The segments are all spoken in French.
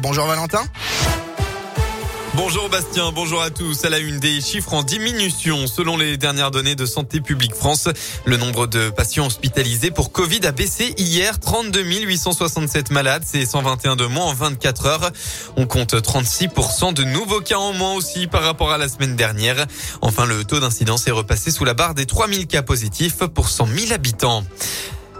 Bonjour Valentin. Bonjour Bastien, bonjour à tous. À la une des chiffres en diminution. Selon les dernières données de Santé publique France, le nombre de patients hospitalisés pour Covid a baissé hier. 32 867 malades, c'est 121 de moins en 24 heures. On compte 36% de nouveaux cas en moins aussi par rapport à la semaine dernière. Enfin, le taux d'incidence est repassé sous la barre des 3000 cas positifs pour 100 000 habitants.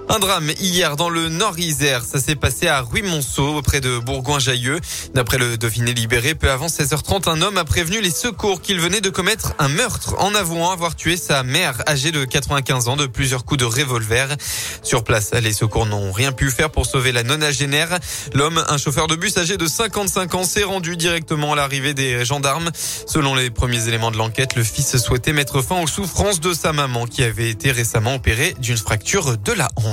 Un drame hier dans le Nord-Isère. Ça s'est passé à Ruy-Monceau, près de Bourgoin-Jailleux. D'après le Dauphiné libéré, peu avant 16h30, un homme a prévenu les secours qu'il venait de commettre un meurtre en avouant avoir tué sa mère âgée de 95 ans de plusieurs coups de revolver. Sur place, les secours n'ont rien pu faire pour sauver la nonagénaire. L'homme, un chauffeur de bus âgé de 55 ans, s'est rendu directement à l'arrivée des gendarmes. Selon les premiers éléments de l'enquête, le fils souhaitait mettre fin aux souffrances de sa maman qui avait été récemment opérée d'une fracture de la hanche.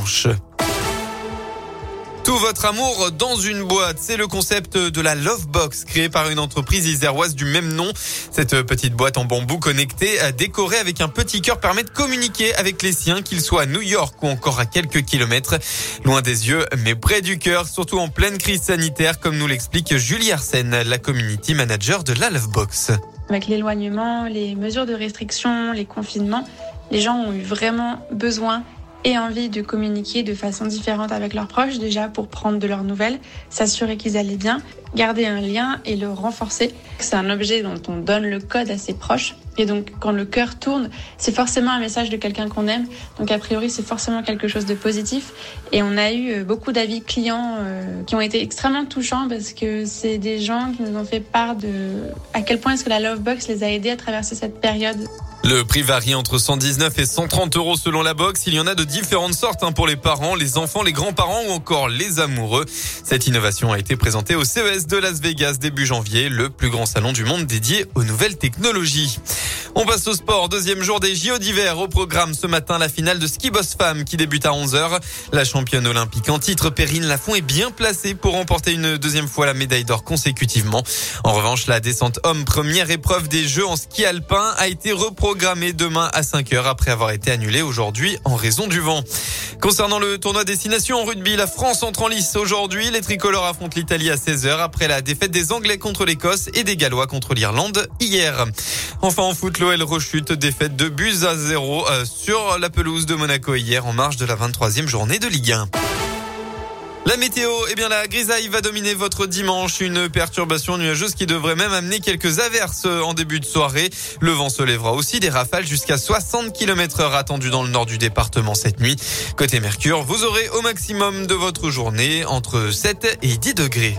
Tout votre amour dans une boîte, c'est le concept de la Love Box créée par une entreprise iséroise du même nom. Cette petite boîte en bambou connectée, décorée avec un petit cœur, permet de communiquer avec les siens, qu'ils soient à New York ou encore à quelques kilomètres, loin des yeux, mais près du cœur, surtout en pleine crise sanitaire, comme nous l'explique Julie Arsène, la community manager de la Love Box. Avec l'éloignement, les mesures de restriction, les confinements, les gens ont eu vraiment besoin et envie de communiquer de façon différente avec leurs proches, déjà pour prendre de leurs nouvelles, s'assurer qu'ils allaient bien, garder un lien et le renforcer. C'est un objet dont on donne le code à ses proches. Et donc, quand le cœur tourne, c'est forcément un message de quelqu'un qu'on aime. Donc, a priori, c'est forcément quelque chose de positif. Et on a eu euh, beaucoup d'avis clients euh, qui ont été extrêmement touchants parce que c'est des gens qui nous ont fait part de à quel point est-ce que la Lovebox les a aidés à traverser cette période. Le prix varie entre 119 et 130 euros selon la box. Il y en a de différentes sortes hein, pour les parents, les enfants, les grands-parents ou encore les amoureux. Cette innovation a été présentée au CES de Las Vegas début janvier, le plus grand salon du monde dédié aux nouvelles technologies. On passe au sport. Deuxième jour des JO d'hiver. Au programme ce matin, la finale de ski boss femme qui débute à 11h. La championne olympique en titre, Perrine Lafont, est bien placée pour remporter une deuxième fois la médaille d'or consécutivement. En revanche, la descente homme, première épreuve des Jeux en ski alpin, a été reprogrammée demain à 5h après avoir été annulée aujourd'hui en raison du vent. Concernant le tournoi destination en rugby, la France entre en lice aujourd'hui. Les tricolores affrontent l'Italie à 16h après la défaite des Anglais contre l'Écosse et des Gallois contre l'Irlande hier. Enfin en foot, l'OL rechute défaite de buts à 0 euh, sur la pelouse de Monaco hier en marge de la 23e journée de Ligue 1. La météo, eh bien la grisaille va dominer votre dimanche, une perturbation nuageuse qui devrait même amener quelques averses en début de soirée. Le vent se lèvera aussi, des rafales jusqu'à 60 km heure attendues dans le nord du département cette nuit. Côté Mercure, vous aurez au maximum de votre journée entre 7 et 10 degrés.